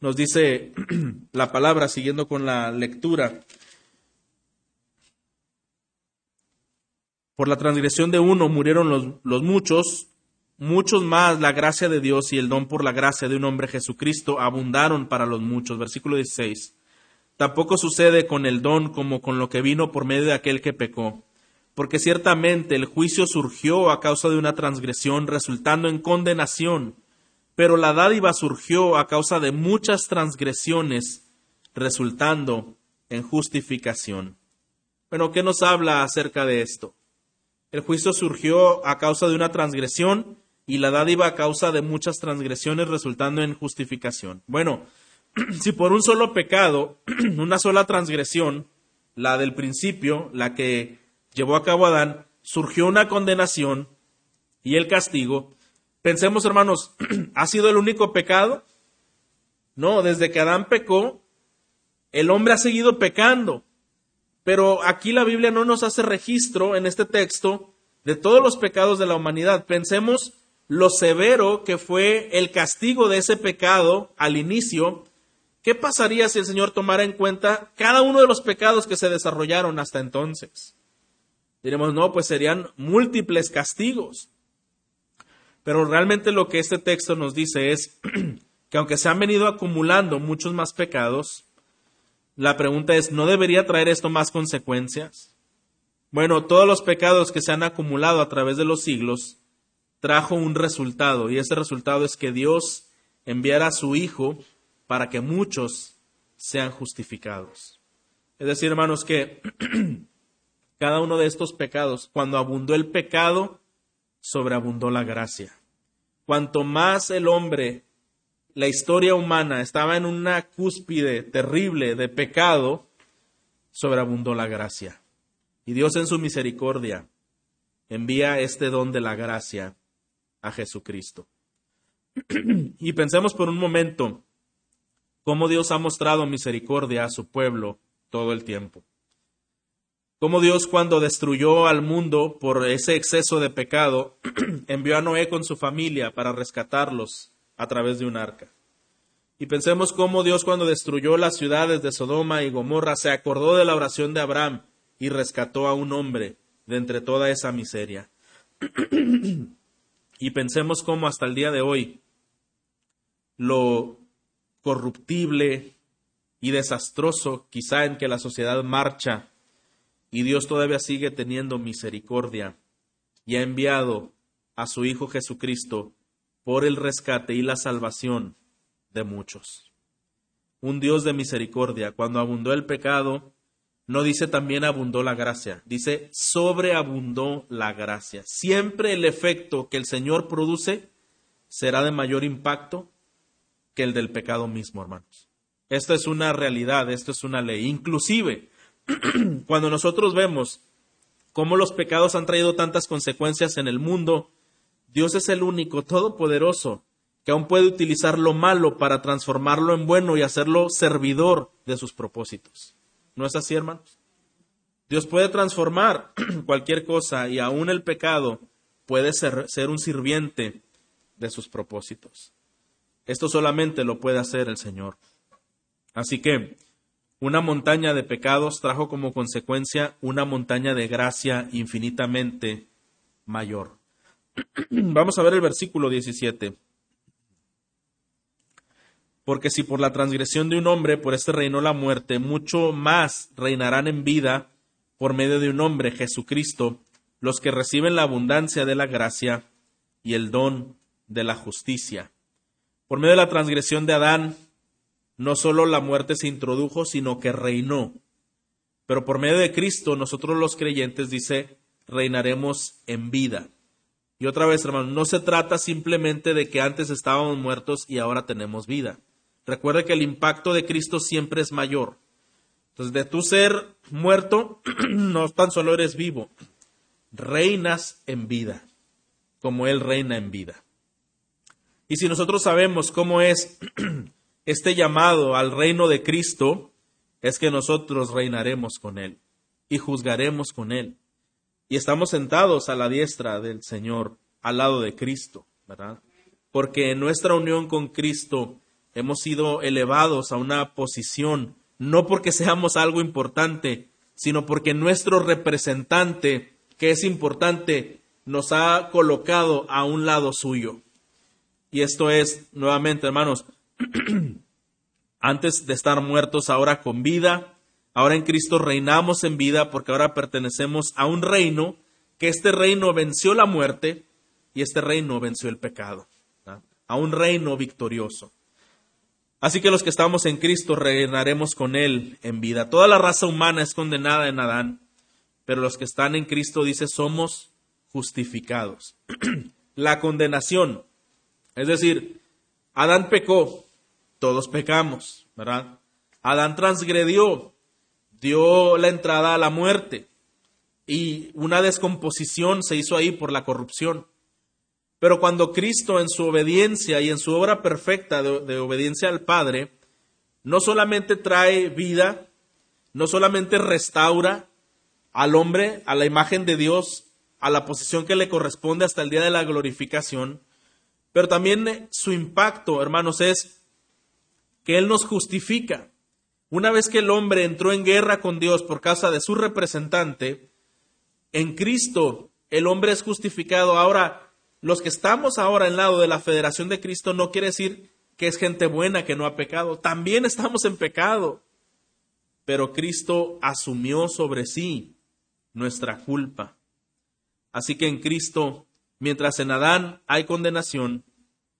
nos dice la palabra, siguiendo con la lectura, por la transgresión de uno murieron los, los muchos, muchos más la gracia de Dios y el don por la gracia de un hombre Jesucristo abundaron para los muchos. Versículo 16. Tampoco sucede con el don como con lo que vino por medio de aquel que pecó, porque ciertamente el juicio surgió a causa de una transgresión, resultando en condenación, pero la dádiva surgió a causa de muchas transgresiones, resultando en justificación. Bueno, ¿qué nos habla acerca de esto? El juicio surgió a causa de una transgresión, y la dádiva a causa de muchas transgresiones resultando en justificación. Bueno, si por un solo pecado, una sola transgresión, la del principio, la que llevó a cabo Adán, surgió una condenación y el castigo, pensemos hermanos, ¿ha sido el único pecado? No, desde que Adán pecó, el hombre ha seguido pecando. Pero aquí la Biblia no nos hace registro en este texto de todos los pecados de la humanidad. Pensemos lo severo que fue el castigo de ese pecado al inicio, ¿qué pasaría si el Señor tomara en cuenta cada uno de los pecados que se desarrollaron hasta entonces? Diremos, no, pues serían múltiples castigos. Pero realmente lo que este texto nos dice es que aunque se han venido acumulando muchos más pecados, la pregunta es, ¿no debería traer esto más consecuencias? Bueno, todos los pecados que se han acumulado a través de los siglos trajo un resultado y ese resultado es que Dios enviara a su Hijo para que muchos sean justificados. Es decir, hermanos, que cada uno de estos pecados, cuando abundó el pecado, sobreabundó la gracia. Cuanto más el hombre, la historia humana, estaba en una cúspide terrible de pecado, sobreabundó la gracia. Y Dios en su misericordia envía este don de la gracia a Jesucristo. y pensemos por un momento cómo Dios ha mostrado misericordia a su pueblo todo el tiempo. Cómo Dios cuando destruyó al mundo por ese exceso de pecado, envió a Noé con su familia para rescatarlos a través de un arca. Y pensemos cómo Dios cuando destruyó las ciudades de Sodoma y Gomorra se acordó de la oración de Abraham y rescató a un hombre de entre toda esa miseria. Y pensemos cómo hasta el día de hoy lo corruptible y desastroso quizá en que la sociedad marcha y Dios todavía sigue teniendo misericordia y ha enviado a su Hijo Jesucristo por el rescate y la salvación de muchos. Un Dios de misericordia, cuando abundó el pecado, no dice también abundó la gracia, dice sobreabundó la gracia. Siempre el efecto que el Señor produce será de mayor impacto que el del pecado mismo, hermanos. Esto es una realidad, esto es una ley. Inclusive, cuando nosotros vemos cómo los pecados han traído tantas consecuencias en el mundo, Dios es el único todopoderoso que aún puede utilizar lo malo para transformarlo en bueno y hacerlo servidor de sus propósitos. ¿No es así, hermanos? Dios puede transformar cualquier cosa y aún el pecado puede ser, ser, un sirviente de sus propósitos. Esto solamente lo puede hacer el Señor. Así que una montaña de pecados trajo como consecuencia una montaña de gracia infinitamente mayor. Vamos a ver el versículo 17. Porque si por la transgresión de un hombre, por este reinó la muerte, mucho más reinarán en vida por medio de un hombre, Jesucristo, los que reciben la abundancia de la gracia y el don de la justicia. Por medio de la transgresión de Adán, no solo la muerte se introdujo, sino que reinó. Pero por medio de Cristo, nosotros los creyentes, dice, reinaremos en vida. Y otra vez, hermano, no se trata simplemente de que antes estábamos muertos y ahora tenemos vida. Recuerde que el impacto de Cristo siempre es mayor. Entonces, de tu ser muerto, no tan solo eres vivo, reinas en vida, como Él reina en vida. Y si nosotros sabemos cómo es este llamado al reino de Cristo, es que nosotros reinaremos con Él y juzgaremos con Él. Y estamos sentados a la diestra del Señor, al lado de Cristo, ¿verdad? Porque en nuestra unión con Cristo hemos sido elevados a una posición, no porque seamos algo importante, sino porque nuestro representante, que es importante, nos ha colocado a un lado suyo. Y esto es, nuevamente, hermanos, antes de estar muertos, ahora con vida, ahora en Cristo reinamos en vida porque ahora pertenecemos a un reino, que este reino venció la muerte y este reino venció el pecado, a un reino victorioso. Así que los que estamos en Cristo reinaremos con Él en vida. Toda la raza humana es condenada en Adán, pero los que están en Cristo, dice, somos justificados. la condenación, es decir, Adán pecó, todos pecamos, ¿verdad? Adán transgredió, dio la entrada a la muerte y una descomposición se hizo ahí por la corrupción. Pero cuando Cristo en su obediencia y en su obra perfecta de, obediencia al Padre, no solamente trae vida, no solamente restaura al hombre a la imagen de Dios, a la posición que le corresponde hasta el día de la glorificación, pero también su impacto, hermanos, es que Él nos justifica. Una vez que el hombre entró en guerra con Dios por causa de su representante, en Cristo el hombre es justificado. Ahora, los que estamos ahora en lado de la federación de Cristo no quiere decir que es gente buena que no ha pecado. También estamos en pecado. Pero Cristo asumió sobre sí nuestra culpa. Así que en Cristo, mientras en Adán hay condenación,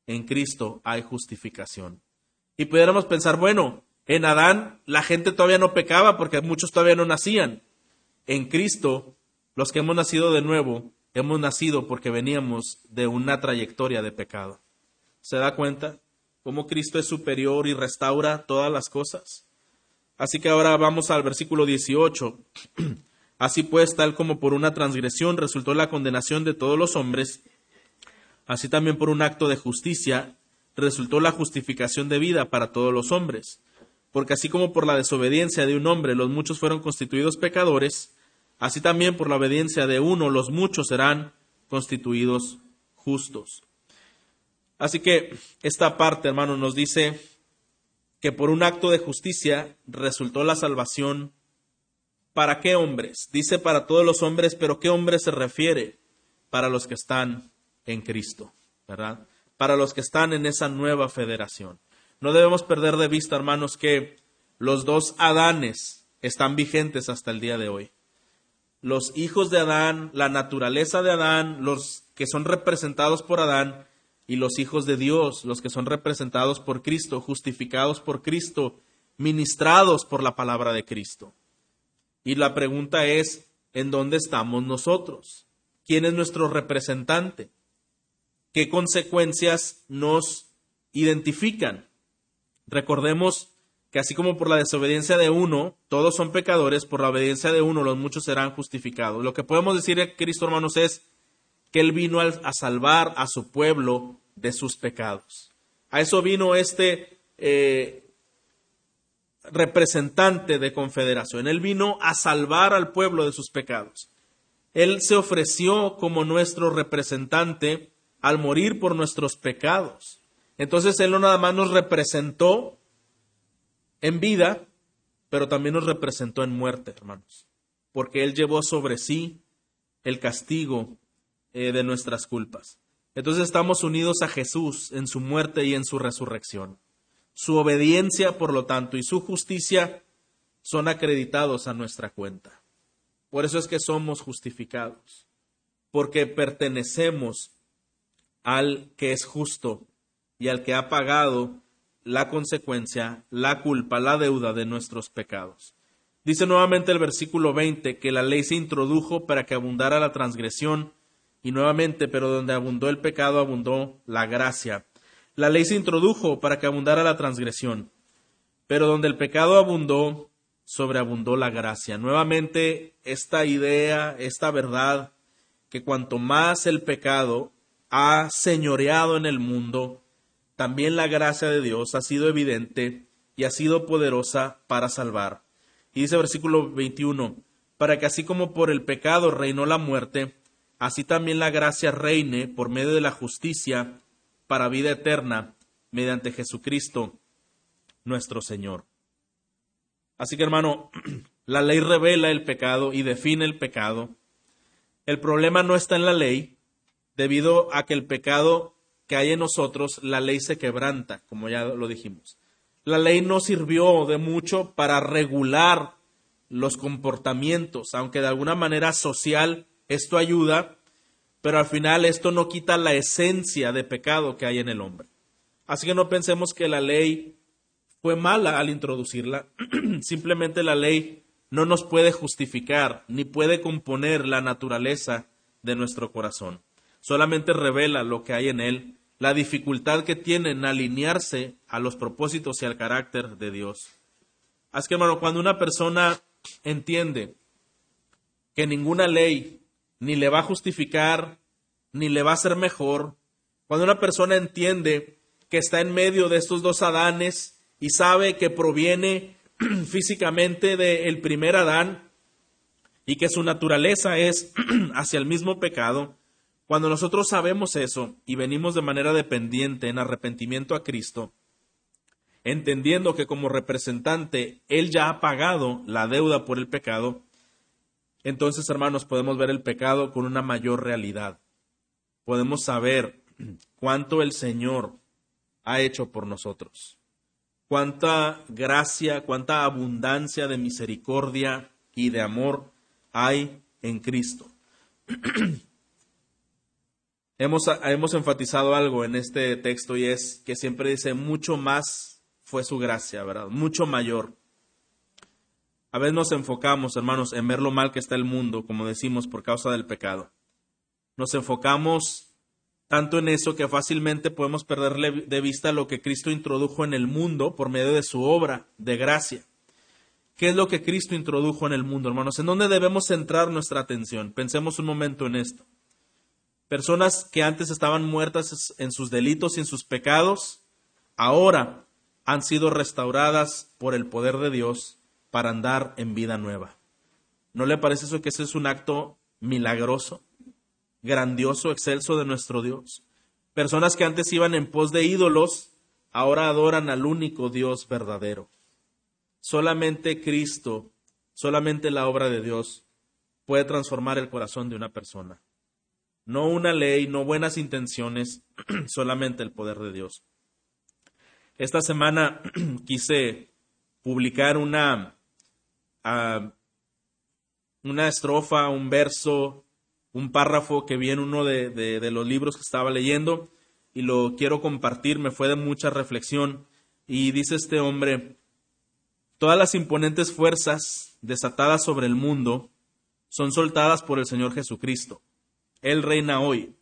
en Cristo hay justificación. Y pudiéramos pensar, bueno, en Adán la gente todavía no pecaba porque muchos todavía no nacían. En Cristo, los que hemos nacido de nuevo, hemos nacido porque veníamos de una trayectoria de pecado. ¿Se da cuenta cómo Cristo es superior y restaura todas las cosas? Así que ahora vamos al versículo 18. Así pues, tal como por una transgresión resultó la condenación de todos los hombres, así también por un acto de justicia resultó la justificación de vida para todos los hombres. Porque así como por la desobediencia de un hombre los muchos fueron constituidos pecadores, Así también por la obediencia de uno los muchos serán constituidos justos. Así que esta parte, hermano, nos dice que por un acto de justicia resultó la salvación. ¿Para qué hombres? Dice para todos los hombres, pero ¿qué hombres se refiere? Para los que están en Cristo, ¿verdad? Para los que están en esa nueva federación. No debemos perder de vista, hermanos, que los dos Adanes están vigentes hasta el día de hoy los hijos de Adán, la naturaleza de Adán, los que son representados por Adán, y los hijos de Dios, los que son representados por Cristo, justificados por Cristo, ministrados por la palabra de Cristo. Y la pregunta es, ¿en dónde estamos nosotros? ¿Quién es nuestro representante? ¿Qué consecuencias nos identifican? Recordemos que así como por la desobediencia de uno, todos son pecadores, por la obediencia de uno, los muchos serán justificados. Lo que podemos decir de Cristo, hermanos, es que Él vino a salvar a su pueblo de sus pecados. A eso vino este eh, representante de confederación. Él vino a salvar al pueblo de sus pecados. Él se ofreció como nuestro representante al morir por nuestros pecados. Entonces Él no nada más nos representó, en vida, pero también nos representó en muerte, hermanos, porque Él llevó sobre sí el castigo eh, de nuestras culpas. Entonces estamos unidos a Jesús en su muerte y en su resurrección. Su obediencia, por lo tanto, y su justicia son acreditados a nuestra cuenta. Por eso es que somos justificados, porque pertenecemos al que es justo y al que ha pagado la consecuencia, la culpa, la deuda de nuestros pecados. Dice nuevamente el versículo 20 que la ley se introdujo para que abundara la transgresión y nuevamente, pero donde abundó el pecado, abundó la gracia. La ley se introdujo para que abundara la transgresión, pero donde el pecado abundó, sobreabundó la gracia. Nuevamente, esta idea, esta verdad, que cuanto más el pecado ha señoreado en el mundo, también la gracia de Dios ha sido evidente y ha sido poderosa para salvar. Y dice versículo 21, para que así como por el pecado reinó la muerte, así también la gracia reine por medio de la justicia para vida eterna mediante Jesucristo nuestro Señor. Así que hermano, la ley revela el pecado y define el pecado. El problema no está en la ley, debido a que el pecado que hay en nosotros, la ley se quebranta, como ya lo dijimos. La ley no sirvió de mucho para regular los comportamientos, aunque de alguna manera social esto ayuda, pero al final esto no quita la esencia de pecado que hay en el hombre. Así que no pensemos que la ley fue mala al introducirla, simplemente la ley no nos puede justificar ni puede componer la naturaleza de nuestro corazón. Solamente revela lo que hay en él, la dificultad que tiene en alinearse a los propósitos y al carácter de Dios. Así que, hermano, cuando una persona entiende que ninguna ley ni le va a justificar, ni le va a hacer mejor. Cuando una persona entiende que está en medio de estos dos Adanes y sabe que proviene físicamente del primer Adán y que su naturaleza es hacia el mismo pecado, cuando nosotros sabemos eso y venimos de manera dependiente en arrepentimiento a Cristo, entendiendo que como representante Él ya ha pagado la deuda por el pecado, entonces, hermanos, podemos ver el pecado con una mayor realidad. Podemos saber cuánto el Señor ha hecho por nosotros. Cuánta gracia, cuánta abundancia de misericordia y de amor hay en Cristo. hemos, hemos enfatizado algo en este texto y es que siempre dice mucho más fue su gracia, ¿verdad? Mucho mayor. A veces nos enfocamos, hermanos, en ver lo mal que está el mundo, como decimos, por causa del pecado. Nos enfocamos tanto en eso que fácilmente podemos perderle de vista lo que Cristo introdujo en el mundo por medio de su obra de gracia. ¿Qué es lo que Cristo introdujo en el mundo, hermanos? ¿En dónde debemos centrar nuestra atención? Pensemos un momento en esto. Personas que antes estaban muertas en sus delitos y en sus pecados, ahora han sido restauradas por el poder de Dios para andar en vida nueva. ¿No le parece eso que ese es un acto milagroso, grandioso, excelso de nuestro Dios? Personas que antes iban en pos de ídolos, ahora adoran al único Dios verdadero. Solamente Cristo, solamente la obra de Dios puede transformar el corazón de una persona. No una ley, no buenas intenciones, solamente el poder de Dios. Esta semana quise publicar una una estrofa, un verso, un párrafo que vi en uno de, de, los libros que estaba leyendo y lo quiero compartir, me fue de mucha reflexión. Y dice este hombre, todas las imponentes fuerzas desatadas sobre el mundo son soltadas por el Señor Jesucristo. Él reina hoy.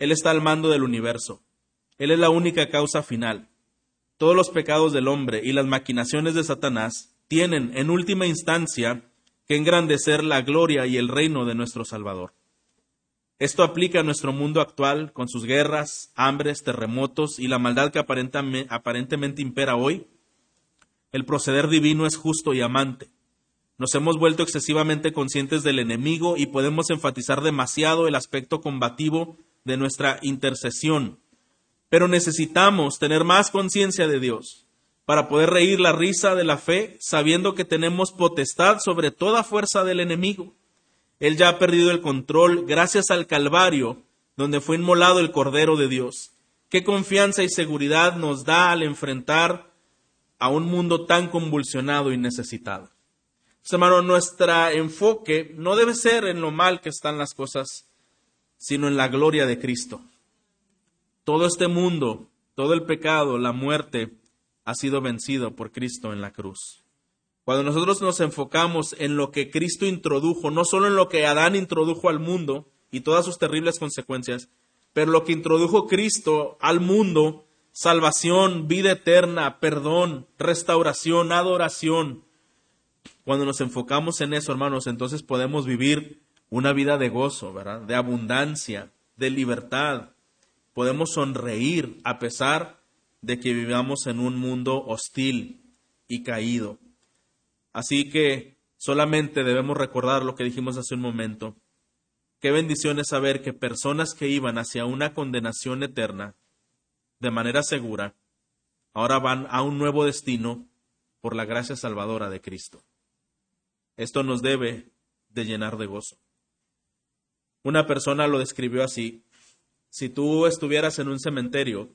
Él está al mando del universo. Él es la única causa final. Todos los pecados del hombre y las maquinaciones de Satanás tienen en última instancia que engrandecer la gloria y el reino de nuestro Salvador. Esto aplica a nuestro mundo actual con sus guerras, hambres, terremotos y la maldad que aparentemente impera hoy. El proceder divino es justo y amante. Nos hemos vuelto excesivamente conscientes del enemigo y podemos enfatizar demasiado el aspecto combativo de nuestra intercesión. Pero necesitamos tener más conciencia de Dios para poder reír la risa de la fe, sabiendo que tenemos potestad sobre toda fuerza del enemigo. Él ya ha perdido el control gracias al Calvario, donde fue inmolado el Cordero de Dios. ¿Qué confianza y seguridad nos da al enfrentar a un mundo tan convulsionado y necesitado? Hermano, nuestro enfoque no debe ser en lo mal que están las cosas, sino en la gloria de Cristo. Todo este mundo, todo el pecado, la muerte, ha sido vencido por Cristo en la cruz. Cuando nosotros nos enfocamos en lo que Cristo introdujo, no solo en lo que Adán introdujo al mundo y todas sus terribles consecuencias, pero lo que introdujo Cristo al mundo, salvación, vida eterna, perdón, restauración, adoración. Cuando nos enfocamos en eso, hermanos, entonces podemos vivir una vida de gozo, ¿verdad? De abundancia, de libertad. Podemos sonreír a pesar de que vivamos en un mundo hostil y caído. Así que solamente debemos recordar lo que dijimos hace un momento. Qué bendición es saber que personas que iban hacia una condenación eterna de manera segura, ahora van a un nuevo destino por la gracia salvadora de Cristo. Esto nos debe de llenar de gozo. Una persona lo describió así. Si tú estuvieras en un cementerio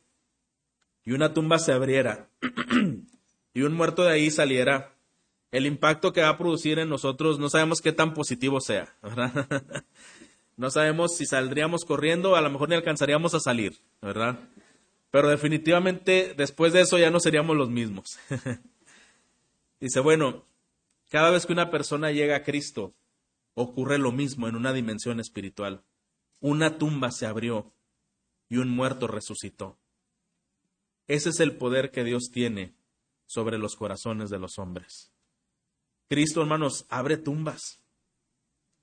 y una tumba se abriera y un muerto de ahí saliera, el impacto que va a producir en nosotros no sabemos qué tan positivo sea, ¿verdad? no sabemos si saldríamos corriendo, a lo mejor ni alcanzaríamos a salir, ¿verdad? Pero definitivamente después de eso ya no seríamos los mismos. Dice, bueno, cada vez que una persona llega a Cristo, ocurre lo mismo en una dimensión espiritual. Una tumba se abrió y un muerto resucitó. Ese es el poder que Dios tiene sobre los corazones de los hombres. Cristo, hermanos, abre tumbas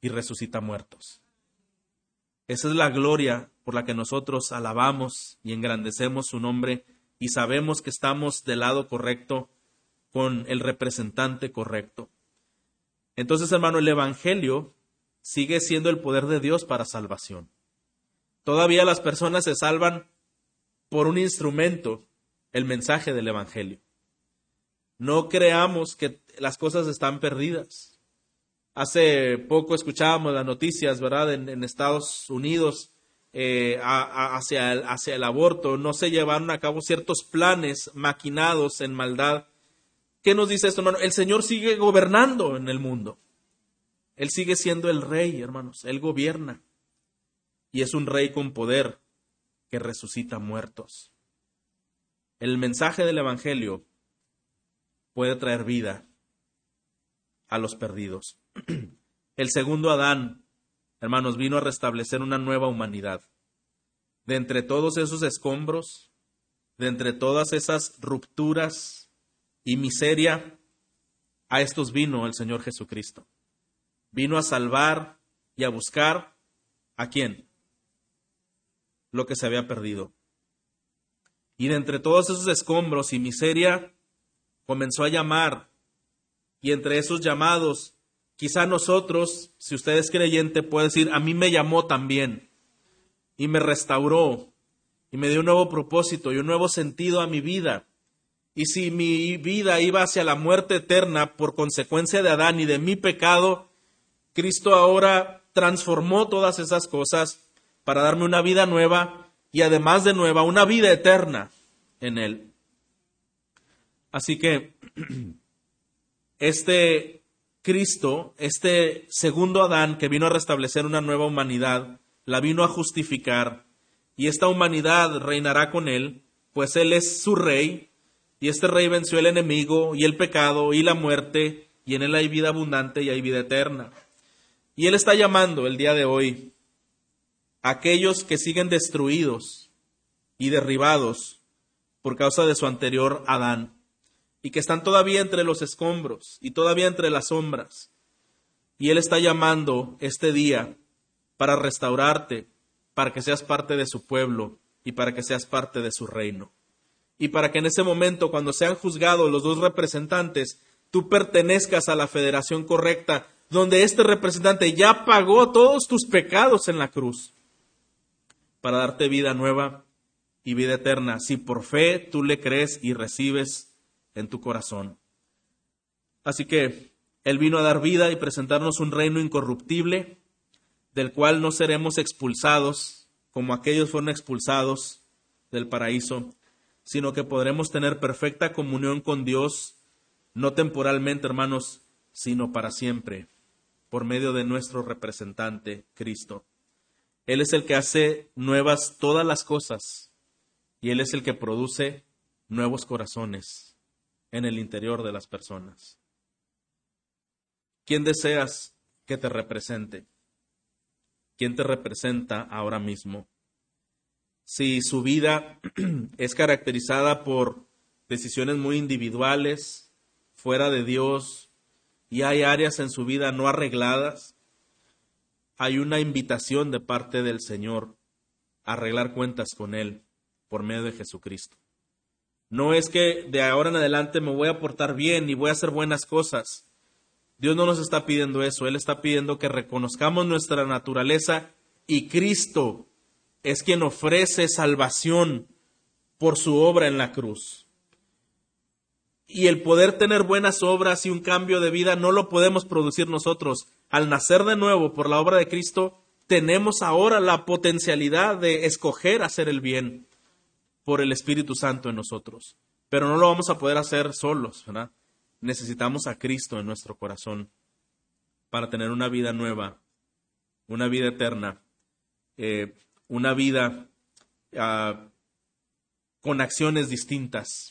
y resucita muertos. Esa es la gloria por la que nosotros alabamos y engrandecemos su nombre y sabemos que estamos del lado correcto con el representante correcto. Entonces, hermano, el Evangelio sigue siendo el poder de Dios para salvación. Todavía las personas se salvan por un instrumento, el mensaje del Evangelio. No creamos que las cosas están perdidas. Hace poco escuchábamos las noticias, ¿verdad? En, Estados Unidos eh, hacia el aborto. No se llevaron a cabo ciertos planes maquinados en maldad. ¿Qué nos dice esto, hermano? El Señor sigue gobernando en el mundo. Él sigue siendo el rey, hermanos. Él gobierna. Y es un rey con poder que resucita muertos. El mensaje del Evangelio puede traer vida a los perdidos. El segundo Adán, hermanos, vino a restablecer una nueva humanidad. De entre todos esos escombros, de entre todas esas rupturas y miseria, a estos vino el Señor Jesucristo. Vino a salvar y a buscar a quién? Lo que se había perdido. Y de entre todos esos escombros y miseria, comenzó a llamar y entre esos llamados, quizá nosotros, si usted es creyente, puede decir, a mí me llamó también y me restauró y me dio un nuevo propósito y un nuevo sentido a mi vida. Y si mi vida iba hacia la muerte eterna por consecuencia de Adán y de mi pecado, Cristo ahora transformó todas esas cosas para darme una vida nueva y además de nueva, una vida eterna en Él. Así que este Cristo, este segundo Adán que vino a restablecer una nueva humanidad, la vino a justificar y esta humanidad reinará con él, pues él es su rey y este rey venció el enemigo y el pecado y la muerte y en él hay vida abundante y hay vida eterna. Y él está llamando el día de hoy a aquellos que siguen destruidos y derribados por causa de su anterior Adán y que están todavía entre los escombros y todavía entre las sombras. Y Él está llamando este día para restaurarte, para que seas parte de su pueblo y para que seas parte de su reino. Y para que en ese momento, cuando sean juzgados los dos representantes, tú pertenezcas a la federación correcta, donde este representante ya pagó todos tus pecados en la cruz, para darte vida nueva y vida eterna, si por fe tú le crees y recibes en tu corazón. Así que Él vino a dar vida y presentarnos un reino incorruptible, del cual no seremos expulsados como aquellos fueron expulsados del paraíso, sino que podremos tener perfecta comunión con Dios, no temporalmente, hermanos, sino para siempre, por medio de nuestro representante, Cristo. Él es el que hace nuevas todas las cosas y Él es el que produce nuevos corazones en el interior de las personas. ¿Quién deseas que te represente? ¿Quién te representa ahora mismo? Si su vida es caracterizada por decisiones muy individuales, fuera de Dios, y hay áreas en su vida no arregladas, hay una invitación de parte del Señor a arreglar cuentas con Él por medio de Jesucristo. No es que de ahora en adelante me voy a portar bien y voy a hacer buenas cosas. Dios no nos está pidiendo eso, Él está pidiendo que reconozcamos nuestra naturaleza y Cristo es quien ofrece salvación por su obra en la cruz. Y el poder tener buenas obras y un cambio de vida no lo podemos producir nosotros. Al nacer de nuevo por la obra de Cristo, tenemos ahora la potencialidad de escoger hacer el bien por el Espíritu Santo en nosotros. Pero no lo vamos a poder hacer solos, ¿verdad? Necesitamos a Cristo en nuestro corazón para tener una vida nueva, una vida eterna, eh, una vida ah, con acciones distintas,